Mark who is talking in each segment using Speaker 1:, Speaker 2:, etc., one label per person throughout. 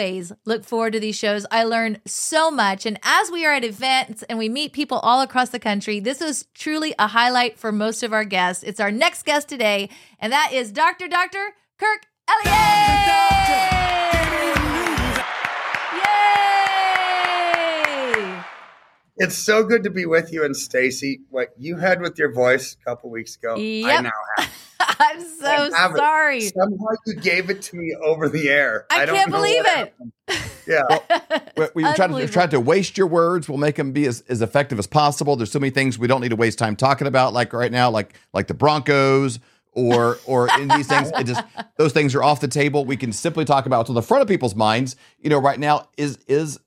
Speaker 1: Always look forward to these shows. I learn so much. And as we are at events and we meet people all across the country, this is truly a highlight for most of our guests. It's our next guest today, and that is Dr. Dr. Kirk Elliott.
Speaker 2: It's so good to be with you and Stacy. What you had with your voice a couple weeks ago,
Speaker 1: Yep.
Speaker 2: I now have.
Speaker 1: I'm so
Speaker 2: I have it.
Speaker 1: sorry.
Speaker 2: Somehow you gave it to me over the air.
Speaker 1: I
Speaker 2: don't
Speaker 1: can't
Speaker 2: know
Speaker 1: believe it.
Speaker 2: happened. Yeah.
Speaker 3: We, we try to
Speaker 1: Unbelievable.
Speaker 3: try to waste your words. We'll make them be as, as effective as possible. There's so many things we don't need to waste time talking about, like right now, like like the Broncos or or in these things. It just those things are off the table. We can simply talk about what's on the front of people's minds. You know, right now is is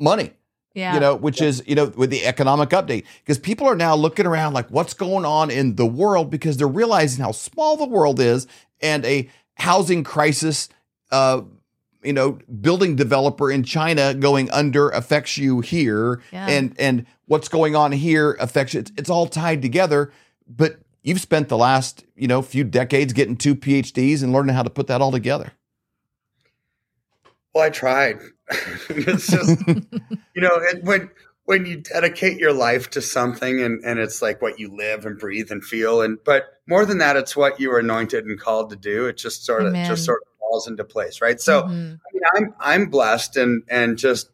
Speaker 3: money.
Speaker 1: Yeah.
Speaker 3: You know, which is you know with the economic update because people are now looking around like what's going on in the world because they're realizing how small the world is and a housing crisis. Uh, you know, building developer in China going under affects you here,
Speaker 1: Yeah.
Speaker 3: and and what's going on here affects you. It's, it's all tied together. But you've spent the last you know few decades getting two PhDs and learning how to put that all together.
Speaker 2: Well, I tried. it's just you know it, when when you dedicate your life to something and and it's like what you live and breathe and feel and but more than that, it's what you were anointed and called to do. It just sort of
Speaker 1: Amen.
Speaker 2: just sort of falls into place, right? So
Speaker 1: Mhm.
Speaker 2: I mean, I'm I'm blessed and and just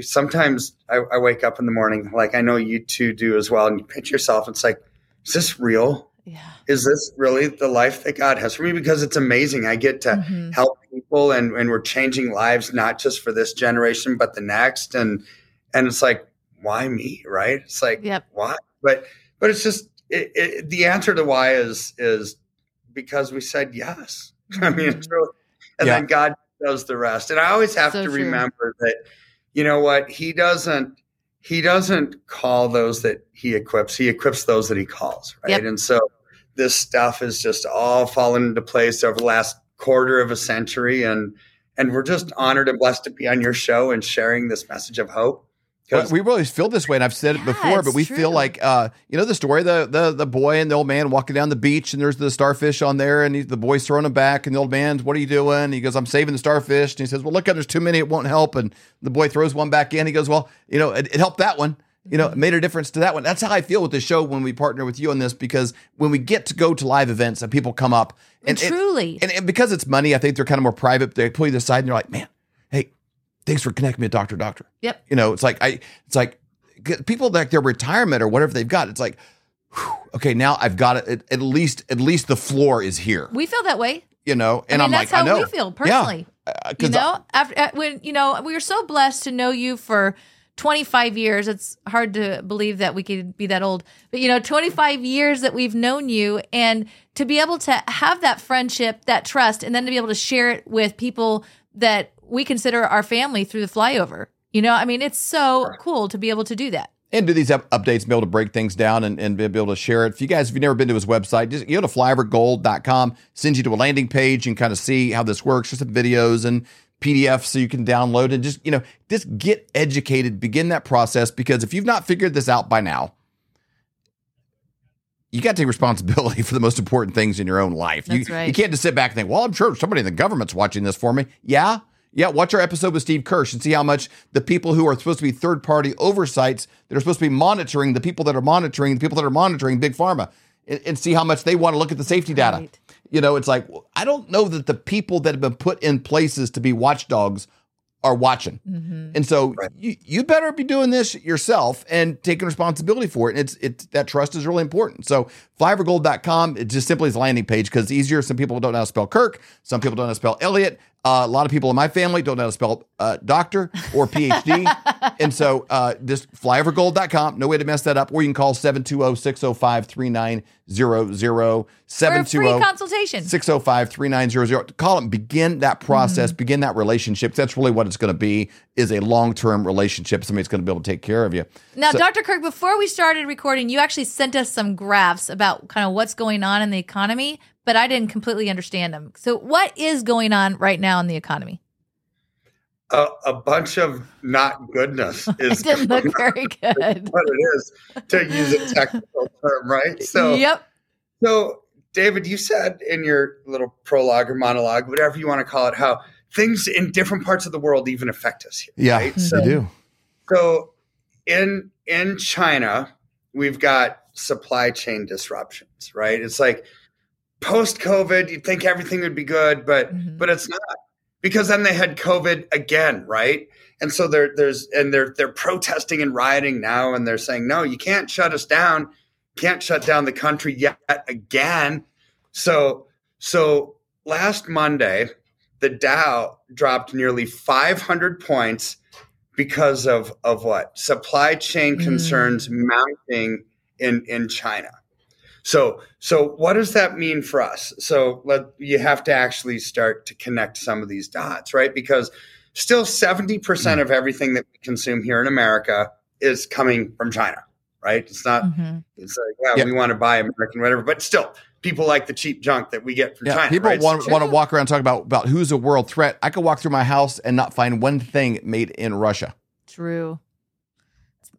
Speaker 2: sometimes I, I wake up in the morning like I know you two do as well, and you pinch yourself. It's like, is this real?
Speaker 1: Yeah.
Speaker 2: Is this really the life that God has for me? Because it's amazing. I get to
Speaker 1: Mhm.
Speaker 2: help people, and and we're changing lives not just for this generation but the next. And and it's like, why me? Right? It's like,
Speaker 1: Yep.
Speaker 2: why? But but it's just it, it, the answer to why is is because we said yes. I mean, it's really, and
Speaker 3: Yeah.
Speaker 2: then God does the rest. And I always have
Speaker 1: So
Speaker 2: to
Speaker 1: true.
Speaker 2: remember that, you know what? He doesn't, he doesn't call those that he equips. He equips those that he calls. Right.
Speaker 1: Yep.
Speaker 2: And so this stuff is just all fallen into place over the last quarter of a century. And, and we're just honored and blessed to be on your show and sharing this message of hope.
Speaker 3: We always feel this way, and I've said it
Speaker 1: Yeah,
Speaker 3: before, but we
Speaker 1: true.
Speaker 3: feel like uh, you know the story the the the boy and the old man walking down the beach, and there's the starfish on there, and he, the boy's throwing him back, and the old man's, "What are you doing?" He goes, "I'm saving the starfish," and he says, "Well, look, there's too many, it won't help." And the boy throws one back in. He goes, "Well, you know, it, it helped that one." You know, it made a difference to that one. That's how I feel with the show when we partner with you on this because when we get to go to live events and people come up and
Speaker 1: Truly.
Speaker 3: and, and because it's money, I think they're kind of more private. They pull you aside and they're like, "Man, thanks for connecting me to Doctor Doctor."
Speaker 1: Yep.
Speaker 3: You know, it's like I, it's like people like their retirement or whatever they've got. It's like, whew, okay, now I've got it. At, at least, at least the floor is here.
Speaker 1: we feel that way.
Speaker 3: You know, and
Speaker 1: I
Speaker 3: am
Speaker 1: mean,
Speaker 3: like,
Speaker 1: how
Speaker 3: I know.
Speaker 1: we feel personally.
Speaker 3: Yeah. Uh,
Speaker 1: you
Speaker 3: 'cause I-
Speaker 1: know after uh, when you know we were so blessed to know you for 25 years it's hard to believe that we could be that old but you know 25 years that we've known you and to be able to have that friendship that trust and then to be able to share it with people that we consider our family through the flyover you know i mean it's so cool to be able to do that
Speaker 3: and do these up- updates, be able to break things down and, and be able to share it. If you guys, if you've never been to his website, just go to flyovergold.com, sends you to a landing page and kind of see how this works, just some videos and PDFs so you can download and just, you know, just get educated, begin that process because if you've not figured this out by now, you got to take responsibility for the most important things in your own life.
Speaker 1: That's
Speaker 3: you,
Speaker 1: right.
Speaker 3: you can't just sit back and think, well, I'm sure somebody in the government's watching this for me. Yeah. Yeah. Watch our episode with Steve Kirsch and see how much the people who are supposed to be third party oversights that are supposed to be monitoring the people that are monitoring the people that are monitoring Big Pharma and, and see how much they want to look at the safety data.
Speaker 1: Right.
Speaker 3: You know, it's like, I don't know that the people that have been put in places to be watchdogs are watching. Mm-hmm. And so you, you better be doing this yourself and taking responsibility for it. And it's it's that trust is really important. So flyovergold.com, it just simply is a landing page because it's easier. Some people don't know how to spell Kirk. Some people don't know how to spell Elliott. Uh, a lot of people in my family don't know how to spell uh, doctor or PhD. and so uh, just flyovergold.com, no way to mess that up. Or you can call 720-605-3900.
Speaker 1: for a free
Speaker 3: 720
Speaker 1: consultation
Speaker 3: 605 3900. Call them, begin that process, begin that relationship. That's really what it's going to be is a long term relationship. Somebody's going to be able to take care of you.
Speaker 1: Now,
Speaker 3: So-
Speaker 1: Dr. Kirk, before we started recording, you actually sent us some graphs about kind of what's going on in the economy, but I didn't completely understand them. So, what is going on right now in the economy?
Speaker 2: a, a bunch of not goodness
Speaker 1: It
Speaker 2: is
Speaker 1: didn't look
Speaker 2: on,
Speaker 1: very good.
Speaker 2: what it is to use a technical term, right? So,
Speaker 1: yep.
Speaker 2: so David, you said in your little prologue or monologue, whatever you want to call it, how things in different parts of the world even affect us here.
Speaker 3: Yeah,
Speaker 2: right?
Speaker 3: they
Speaker 2: So,
Speaker 3: do.
Speaker 2: so in in China, we've got supply chain disruptions, right? It's like post COVID, you'd think everything would be good, but
Speaker 1: Mhm.
Speaker 2: but it's not because then they had COVID again, right? And so there, there's and they're they're protesting and rioting now, and they're saying, no, you can't shut us down, can't shut down the country yet again. So so last Monday, the Dow dropped nearly 500 points because of of what supply chain
Speaker 1: Mm.
Speaker 2: concerns mounting in in China. So so what does that mean for us? So let you have to actually start to connect some of these dots, right? Because still 70% of everything that we consume here in America is coming from China, right? It's not
Speaker 1: Mhm.
Speaker 2: it's like, well,
Speaker 3: Yeah.
Speaker 2: we want to buy American whatever, but still people like the cheap junk that we get from
Speaker 3: Yeah,
Speaker 2: China.
Speaker 3: people
Speaker 2: right?
Speaker 3: want,
Speaker 2: So-
Speaker 3: want to walk around and talk about about who's a world threat. I could walk through my house and not find one thing made in Russia.
Speaker 1: True.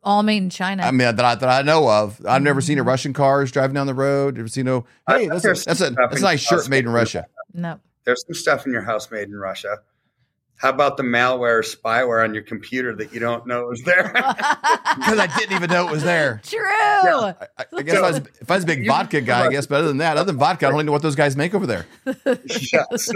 Speaker 1: It's all made in China.
Speaker 3: I mean that I, that I know of. I've never
Speaker 1: Mm-hmm.
Speaker 3: seen a Russian cars driving down the road. Never seen no. Hey, that's a, that's a that's a nice shirt made in Russia.
Speaker 1: no.
Speaker 2: There's some stuff in your house made in Russia. How about the malware or spyware on your computer that you don't know is there?
Speaker 3: Because I didn't even know it was there.
Speaker 1: True.
Speaker 3: I, I- I guess if I, was, if I was a big vodka guy, I guess. But other than that, other than vodka, I don't even know what those guys make over there.
Speaker 2: yeah. So,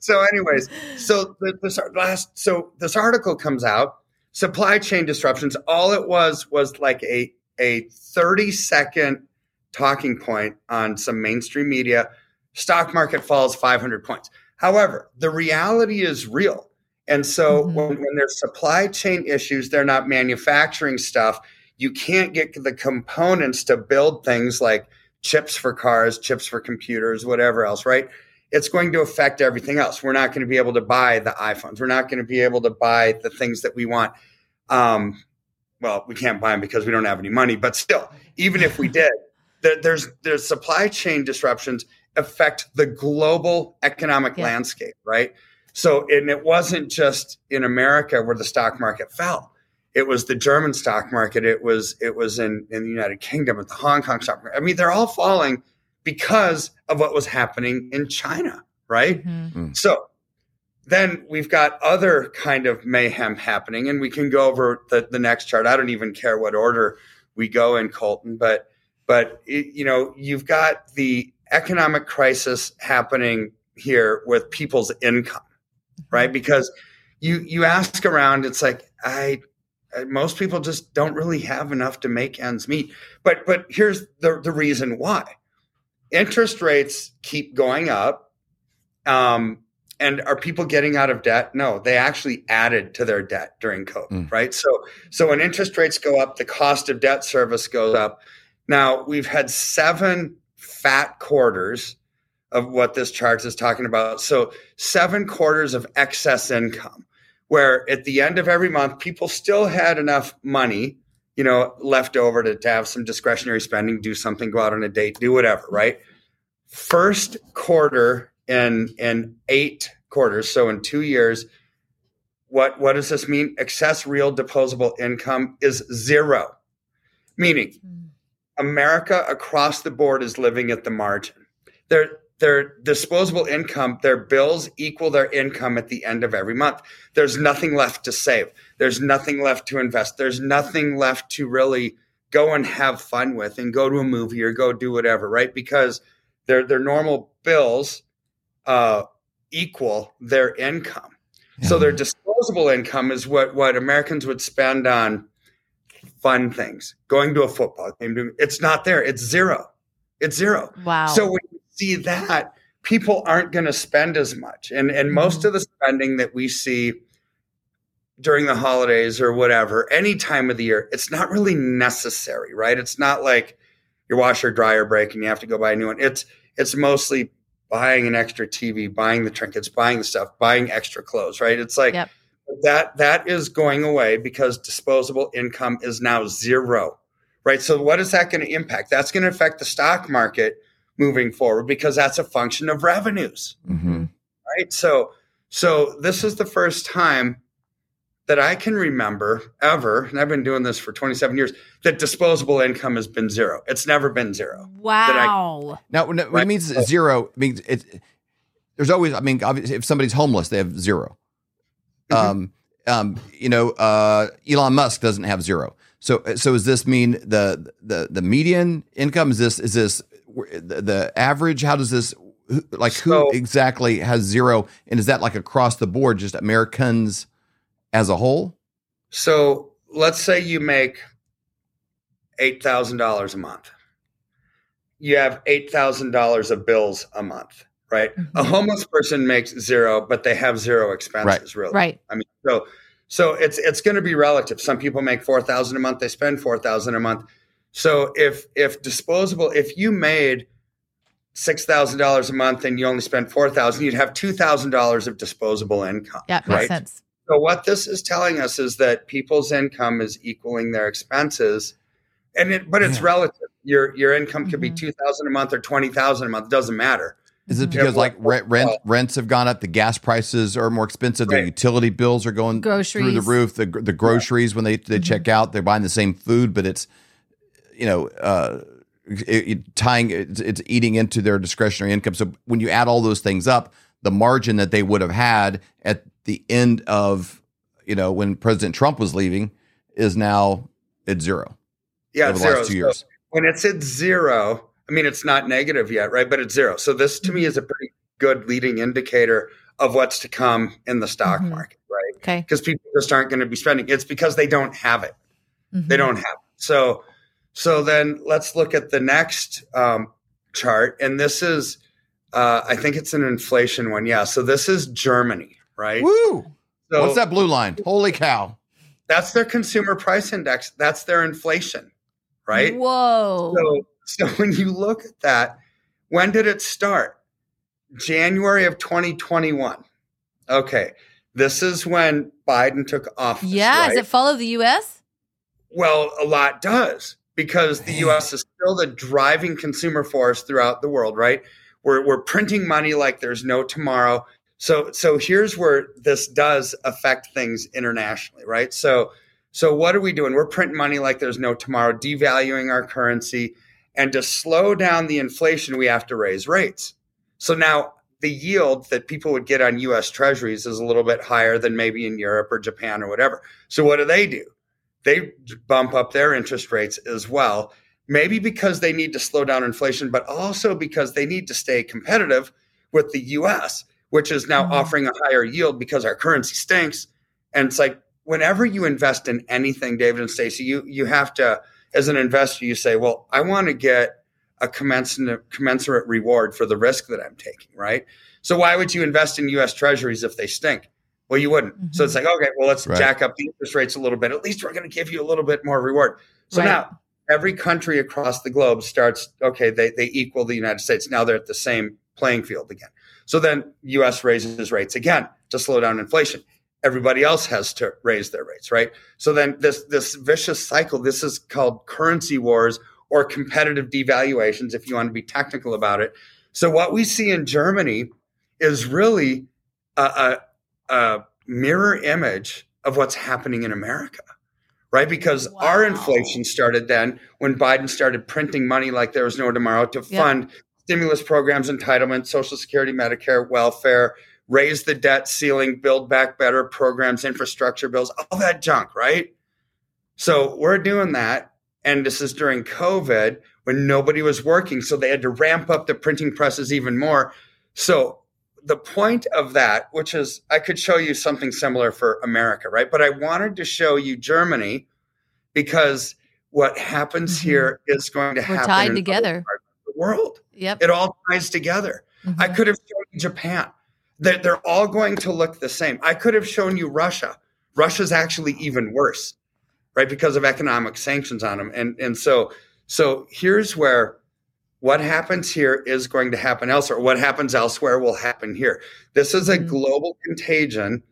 Speaker 2: so anyways, so the, this last, so this article comes out. Supply chain disruptions. All it was was like a a thirty second talking point on some mainstream media. Stock market falls five hundred points. However, the reality is real. And so
Speaker 1: Mhm.
Speaker 2: when, when there's supply chain issues, they're not manufacturing stuff. You can't get the components to build things like chips for cars, chips for computers, whatever else, right? It's going to affect everything else. We're not going to be able to buy the iPhones. We're not going to be able to buy the things that we want. Um, well, we can't buy them because we don't have any money, but still, even if we did, there, there's there's supply chain disruptions affect the global economic
Speaker 1: Yeah.
Speaker 2: landscape, right? So, and it wasn't just in America where the stock market fell. It was the German stock market. It was it was in in the United Kingdom at the Hong Kong stock market. I mean, they're all falling because of what was happening in China, right?
Speaker 1: Mhm.
Speaker 2: So then we've got other kind of mayhem happening, and we can go over the, the next chart. I don't even care what order we go in, Colton, but but it, you know you've got the economic crisis happening here with people's income, right? Because you you ask around, it's like I most people just don't really have enough to make ends meet. But but here's the the reason why interest rates keep going up. Um, and are people getting out of debt? No, they actually added to their debt during COVID,
Speaker 3: Mm.
Speaker 2: right? So, so when interest rates go up, the cost of debt service goes up. Now we've had seven fat quarters of what this chart is talking about. So seven quarters of excess income, where at the end of every month, people still had enough money, you know, left over to, to have some discretionary spending, do something, go out on a date, do whatever, right? First quarter in in eight quarters, so in two years, what what does this mean? Excess real disposable income is zero, meaning
Speaker 1: Mm.
Speaker 2: America across the board is living at the margin. Their their disposable income, their bills equal their income at the end of every month. There's nothing left to save. There's nothing left to invest. There's nothing left to really go and have fun with and go to a movie or go do whatever, right? Because their their normal bills uh, equal their income. So their disposable income is what what Americans would spend on fun things, going to a football game. It's not there. It's zero. It's zero.
Speaker 1: Wow.
Speaker 2: So when you see that, people aren't going to spend as much, and and most
Speaker 1: Mhm.
Speaker 2: of the spending that we see during the holidays or whatever, any time of the year, it's not really necessary, right? It's not like your washer dryer break and you have to go buy a new one. It's it's mostly buying an extra TV, buying the trinkets, buying the stuff, buying extra clothes, right? It's like
Speaker 1: Yep.
Speaker 2: that that is going away because disposable income is now zero. Right? So what is that going to impact? That's going to affect the stock market moving forward because that's a function of revenues
Speaker 3: Mhm.
Speaker 2: right? So, so this is the first time that I can remember ever, and I've been doing this for 27 years, that disposable income has been zero. It's never been zero.
Speaker 1: wow.
Speaker 3: Now, when, when it
Speaker 2: Right.
Speaker 3: means zero, it means it's there's always. I mean, obviously, if somebody's homeless, they have 0
Speaker 2: Mhm.
Speaker 3: Um, um, you know, uh, Elon Musk doesn't have zero. So, so does this mean the the the median income is this is this the, the average? How does this like who
Speaker 2: So-
Speaker 3: exactly has zero? And is that like across the board, just Americans as a whole?
Speaker 2: So let's say you make eight thousand dollars a month. You have eight thousand dollars of bills a month, right? A
Speaker 1: Mhm.
Speaker 2: homeless person makes zero, but they have zero expenses, really.
Speaker 1: Right.
Speaker 2: I mean, so so it's it's going to be relative. Some people make four thousand a month; they spend four thousand a month. So if if disposable, if you made six thousand dollars a month and you only spent four thousand, you'd have two thousand dollars of disposable income.
Speaker 1: Yeah, makes sense.
Speaker 2: So what this is telling us is that people's income is equaling their expenses, and it, but it's
Speaker 3: Yeah.
Speaker 2: relative. Your your income could be
Speaker 1: Mhm.
Speaker 2: two thousand a month or twenty thousand a month. Doesn't matter.
Speaker 3: Is it because
Speaker 2: Yeah,
Speaker 3: like rent, rent rents have gone up, the gas prices are more expensive, the utility bills are going through the roof, the the groceries when they they
Speaker 1: Mhm.
Speaker 3: check out, they're buying the same food, but it's you know uh, it, it- tying it's, it's eating into their discretionary income. So when you add all those things up, the margin that they would have had at the end of you know when President Trump was leaving is now at zero
Speaker 2: Yeah,
Speaker 3: over
Speaker 2: it's
Speaker 3: the
Speaker 2: zero.
Speaker 3: last two
Speaker 2: So
Speaker 3: years.
Speaker 2: when it's at zero, I mean it's not negative yet, right? But it's zero. So this to me is a pretty good leading indicator of what's to come in the stock
Speaker 1: Mhm.
Speaker 2: market, right?
Speaker 1: Okay.
Speaker 2: Because people just aren't going to be spending. It's because they don't have it.
Speaker 1: Mhm.
Speaker 2: They don't have it. So so then let's look at the next um, chart, and this is uh, I think it's an inflation one. Yeah. So this is Germany, right?
Speaker 3: Woo!
Speaker 2: So
Speaker 3: What's that blue line? Holy cow!
Speaker 2: That's their consumer price index. That's their inflation, right?
Speaker 1: Whoa.
Speaker 2: So, so when you look at that, when did it start? January of 2021. Okay. This is when Biden took office.
Speaker 1: yeah.
Speaker 2: right?
Speaker 1: Does it follow the U.S.?
Speaker 2: Well, a lot does because the US is still the driving consumer force throughout the world, right? We're, we're printing money like there's no tomorrow. So, so here's where this does affect things internationally, right? So, so what are we doing? We're printing money like there's no tomorrow, devaluing our currency. And to slow down the inflation, we have to raise rates. So now the yield that people would get on US treasuries is a little bit higher than maybe in Europe or Japan or whatever. So what do they do? They bump up their interest rates as well, maybe because they need to slow down inflation, but also because they need to stay competitive with the US, which is now
Speaker 1: Mhm.
Speaker 2: offering a higher yield because our currency stinks. And it's like whenever you invest in anything, David and Stacy, you you have to, as an investor, you say, well, I want to get a commensurate commensurate reward for the risk that I'm taking, right? So why would you invest in US treasuries if they stink? Well, you wouldn't. So it's mm-hmm. like, okay, well, let's
Speaker 3: Right.
Speaker 2: jack up the interest rates a little bit. At least we're going to give you a little bit more reward. So
Speaker 1: Right.
Speaker 2: now every country across the globe starts, okay, they, they equal the United States. Now they're at the same playing field again. So then US raises rates again to slow down inflation. Everybody else has to raise their rates, right? So then this this vicious cycle, this is called currency wars or competitive devaluations, if you want to be technical about it. So what we see in Germany is really a, a, mirror image of what's happening in America, right? Because our inflation started then when Biden started printing money like there was no tomorrow to fund stimulus programs, entitlements, Social Security, Medicare, welfare, raise the debt ceiling, build back better programs, infrastructure bills, all that junk, right? So we're doing that. And this is during COVID when nobody was working. So they had to ramp up the printing presses even more. So the point of that, which is I could show you something similar for America, right? But I wanted to show you Germany because what happens
Speaker 1: Mhm.
Speaker 2: here is going to
Speaker 1: We're
Speaker 2: happen
Speaker 1: tied together.
Speaker 2: the world.
Speaker 1: Yep.
Speaker 2: It all ties together. I
Speaker 1: Mhm.
Speaker 2: could have shown you Japan. They're, they're all going to look the same. I could have shown you Russia. Russia's actually even worse, right? Because of economic sanctions on them. And, and so, so here's where what happens here is going to happen elsewhere. What happens elsewhere will happen here. This is a
Speaker 1: Mhm.
Speaker 2: global contagion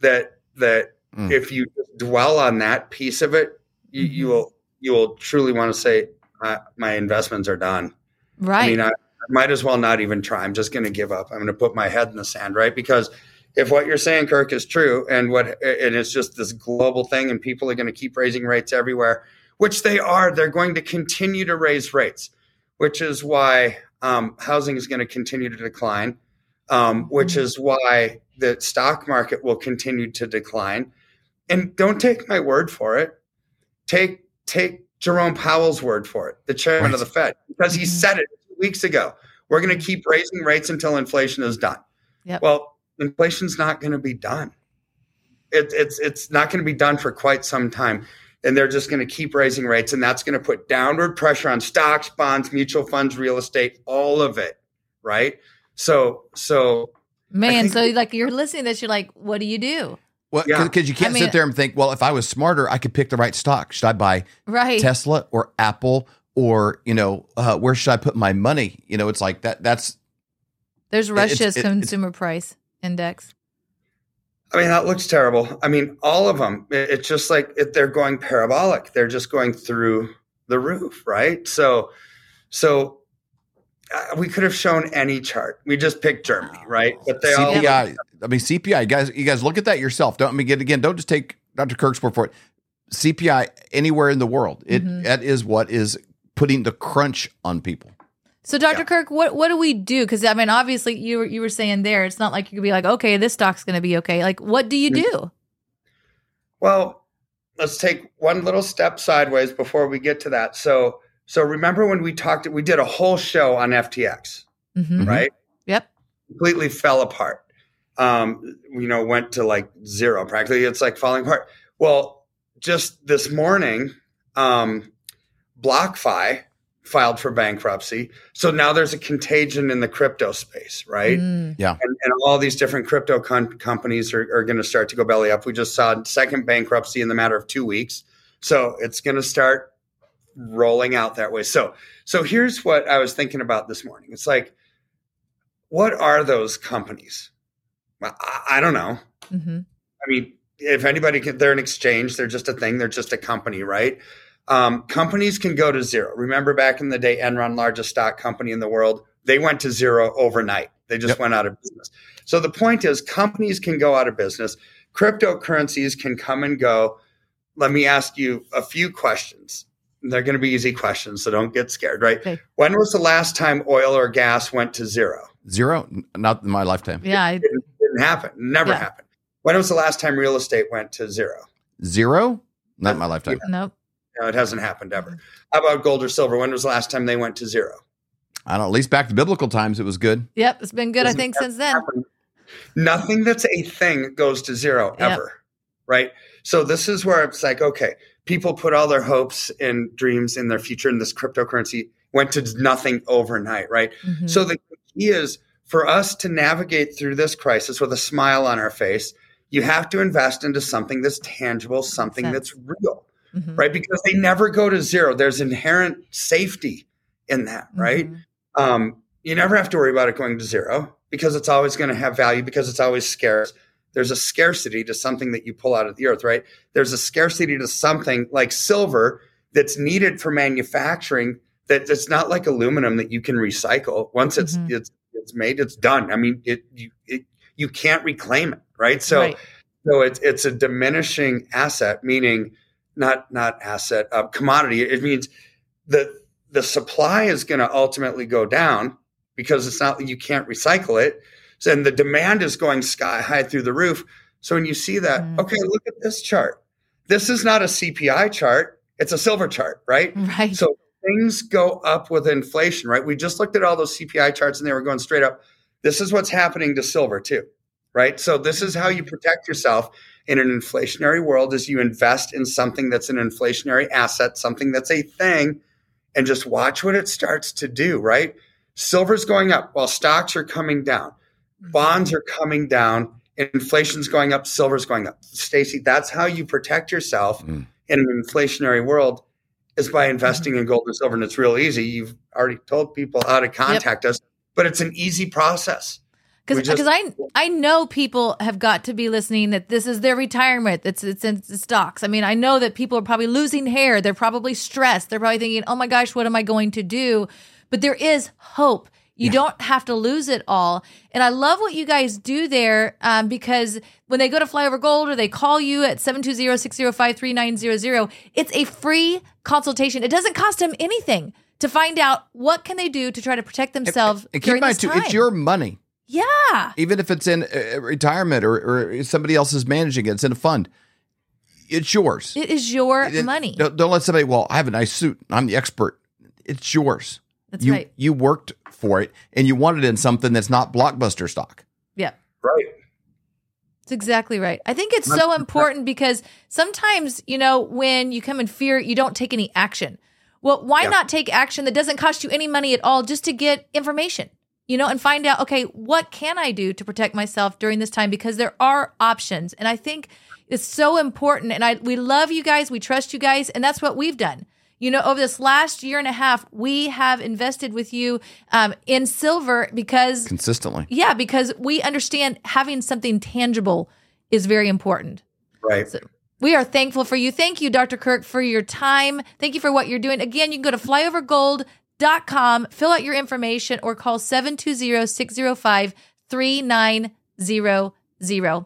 Speaker 2: that, that
Speaker 3: Mm.
Speaker 2: if you dwell on that piece of it, you, you
Speaker 1: Mhm.
Speaker 2: will, you will truly want to say, uh, my investments are done.
Speaker 1: right.
Speaker 2: I mean, I, I might as well not even try. I'm just going to give up. I'm going to put my head in the sand, right? Because if what you're saying, Kirk, is true, and what and it's just this global thing, and people are going to keep raising rates everywhere, which they are. They're going to continue to raise rates, which is why um, housing is going to continue to decline. um, which
Speaker 1: Mm-hmm.
Speaker 2: is why the stock market will continue to decline. And don't take my word for it. Take take Jerome Powell's word for it, the chairman of the Fed, because he
Speaker 1: Mhm.
Speaker 2: said it two weeks ago. We're going to keep raising rates until inflation is done.
Speaker 1: Yep.
Speaker 2: Well, inflation's not going to be done. It, it's it's not going to be done for quite some time, and they're just going to keep raising rates, and that's going to put downward pressure on stocks, bonds, mutual funds, real estate, all of it. Right. So so
Speaker 1: Man,
Speaker 2: think-
Speaker 1: so like you're listening to this, you're like, what do you do?
Speaker 3: Well,
Speaker 2: Yeah.
Speaker 3: because you can't
Speaker 1: I mean-
Speaker 3: sit there and think, well, if I was smarter, I could pick the right stock. Should I buy
Speaker 1: Right.
Speaker 3: Tesla or Apple or you know uh, where should I put my money? You know, it's like that. That's
Speaker 1: There's Russia's
Speaker 3: it- it's-
Speaker 1: consumer price index.
Speaker 2: I mean, that looks terrible. I mean, all of them. It's just like it, they're going parabolic. They're just going through the roof, right? So, so uh, we could have shown any chart. We just picked Germany, right? But they all.
Speaker 3: CPI. I mean, CPI. You guys, you guys look at that yourself. Don't I mean get again. Don't just take Dr. Kirk's word for it. CPI anywhere in the world. It
Speaker 1: Mhm.
Speaker 3: that is what is putting the crunch on people.
Speaker 1: So, Dr.
Speaker 2: Yeah.
Speaker 1: Kirk, what what do we do? Because I mean, obviously, you were you were saying there, it's not like you could be like, okay, this stock's going to be okay. Like, what do you do?
Speaker 2: Well, let's take one little step sideways before we get to that. So, so remember when we talked? We did a whole show on FTX,
Speaker 1: hmm
Speaker 3: Mhm.
Speaker 2: right?
Speaker 1: Yep.
Speaker 2: completely fell apart. Um, you know, went to like zero practically. It's like falling apart. Well, just this morning, um, BlockFi filed for bankruptcy. So now there's a contagion in the crypto space, right?
Speaker 1: Mm.
Speaker 2: And, and all these different crypto con- companies are, are going to start to go belly up. We just saw second bankruptcy in the matter of two weeks. So it's going to start rolling out that way. So, so here's what I was thinking about this morning. It's like, what are those companies? Well, I, I don't know.
Speaker 1: hmm
Speaker 2: I mean, if anybody can, they're an exchange. They're just a thing. They're just a company, right? Um, companies can go to zero. Remember back in the day, Enron, largest stock company in the world, they went to zero overnight. They just
Speaker 3: Yep.
Speaker 2: went out of business. So the point is, companies can go out of business. Cryptocurrencies can come and go. Let me ask you a few questions. They're going to be easy questions, so don't get scared, right?
Speaker 1: Okay.
Speaker 2: When was the last time oil or gas went to zero?
Speaker 3: Zero, not in my lifetime.
Speaker 1: Yeah. I,
Speaker 2: didn't, didn't happen. Never
Speaker 1: Yeah.
Speaker 2: happened. When was the last time real estate went to zero?
Speaker 3: Zero, not in my lifetime.
Speaker 1: nope.
Speaker 2: No, it hasn't happened ever. How about gold or silver? When was the last time they went to zero?
Speaker 3: I don't. At least back to biblical times, it was good.
Speaker 1: Yep. It's been good, I think, since then.
Speaker 2: happen. Nothing that's a thing goes to zero
Speaker 1: Yep.
Speaker 2: ever. Right. So this is where it's like, okay, people put all their hopes and dreams in their future in this cryptocurrency went to nothing overnight. Right.
Speaker 1: Mhm.
Speaker 2: So the key is for us to navigate through this crisis with a smile on our face, you have to invest into something that's tangible, something that's real.
Speaker 1: Mhm.
Speaker 2: right? Because they never go to zero. There's inherent safety in that, right?
Speaker 1: Mhm.
Speaker 2: Um, you never have to worry about it going to zero because it's always going to have value because it's always scarce. There's a scarcity to something that you pull out of the earth, right? There's a scarcity to something like silver that's needed for manufacturing that it's not like aluminum that you can recycle. Once it's
Speaker 1: Mhm.
Speaker 2: it's it's made, it's done. I mean, it you it, you can't reclaim it, right? So
Speaker 1: Right.
Speaker 2: so it's it's a diminishing asset, meaning not not asset uh, commodity. It means the the supply is going to ultimately go down because it's not you can't recycle it. So, and the demand is going sky high through the roof. So when you see that,
Speaker 1: Mm.
Speaker 2: okay, look at this chart. This is not a CPI chart; it's a silver chart, right?
Speaker 1: Right.
Speaker 2: So things go up with inflation, right? We just looked at all those CPI charts and they were going straight up. This is what's happening to silver too, right? So this is how you protect yourself in an inflationary world is you invest in something that's an inflationary asset, something that's a thing, and just watch what it starts to do, right? Silver's going up while stocks are coming down. Bonds are coming down, inflation's going up, silver's going up. Stacy, that's how you protect yourself
Speaker 3: Mm.
Speaker 2: in an inflationary world is by investing in gold and silver. And it's real easy. You've already told people how to contact us, but it's an easy process.
Speaker 1: Because I I know people have got to be listening that this is their retirement. It's it's in stocks. I mean, I know that people are probably losing hair. They're probably stressed. They're probably thinking, "Oh my gosh, what am I going to do?" But there is hope. You don't have to lose it all. And I love what you guys do there um, because when they go to Flyover Gold or they call you at 720-605-3900, it's a free consultation. It doesn't cost them anything to find out what can they do to try to protect themselves
Speaker 3: And keep in mind too, it's your money.
Speaker 1: Yeah.
Speaker 3: Even if it's in uh, retirement or, or somebody else is managing it, it's in a fund. It's yours.
Speaker 1: It is your
Speaker 3: It-
Speaker 1: money.
Speaker 3: Don't, don't let somebody. Well, I have a nice suit. I'm the expert. It's yours.
Speaker 1: That's
Speaker 3: you
Speaker 1: right.
Speaker 3: you worked for it, and you want it in something that's not blockbuster stock.
Speaker 1: Yeah.
Speaker 2: Right.
Speaker 1: That's exactly right. I think it's so important because sometimes, you know, when you come in fear, you don't take any action. Well, why
Speaker 2: Yeah.
Speaker 1: not take action that doesn't cost you any money at all just to get information, you know, and find out, okay, what can I do to protect myself during this time? Because there are options. And I think it's so important. And I, we love you guys. We trust you guys. And that's what we've done. You know, over this last year and a half, we have invested with you um, in silver because
Speaker 3: Consistently.
Speaker 1: yeah, because we understand having something tangible is very important.
Speaker 2: Right.
Speaker 1: We are thankful for you. Thank you, Dr. Kirk, for your time. Thank you for what you're doing. Again, you can go to flyovergold.com, fill out your information, or call 720 605 3900.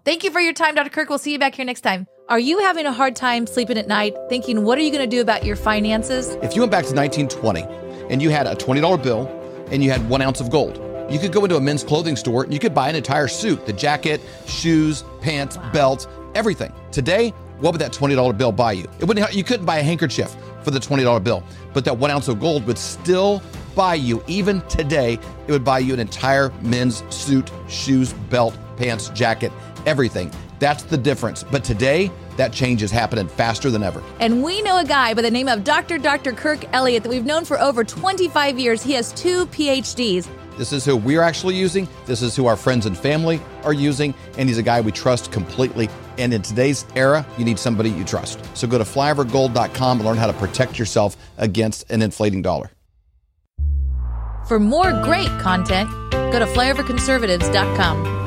Speaker 1: Thank you for your time, Dr. Kirk. We'll see you back here next time. Are you having a hard time sleeping at night, thinking, what are you going to do about your finances?
Speaker 3: If you went back to 1920 and you had a $20 bill and you had one ounce of gold, you could go into a men's clothing store and you could buy an entire suit the jacket, shoes, pants, belt, everything. Today, what would that $20 bill buy you? It wouldn't, you couldn't buy a handkerchief for the $20 bill, but that one ounce of gold would still buy you, even today, it would buy you an entire men's suit, shoes, belt, pants, jacket, everything. That's the difference. But today, that change is happening faster than ever.
Speaker 1: And we know a guy by the name of Dr. Dr. Kirk Elliott that we've known for over 25 years. He has two PhDs.
Speaker 3: This is who we're actually using. This is who our friends and family are using. And he's a guy we trust completely. And in today's era, you need somebody you trust. So go to flyovergold.com and learn how to protect yourself against an inflating dollar.
Speaker 1: For more great content, go to flyoverconservatives.com.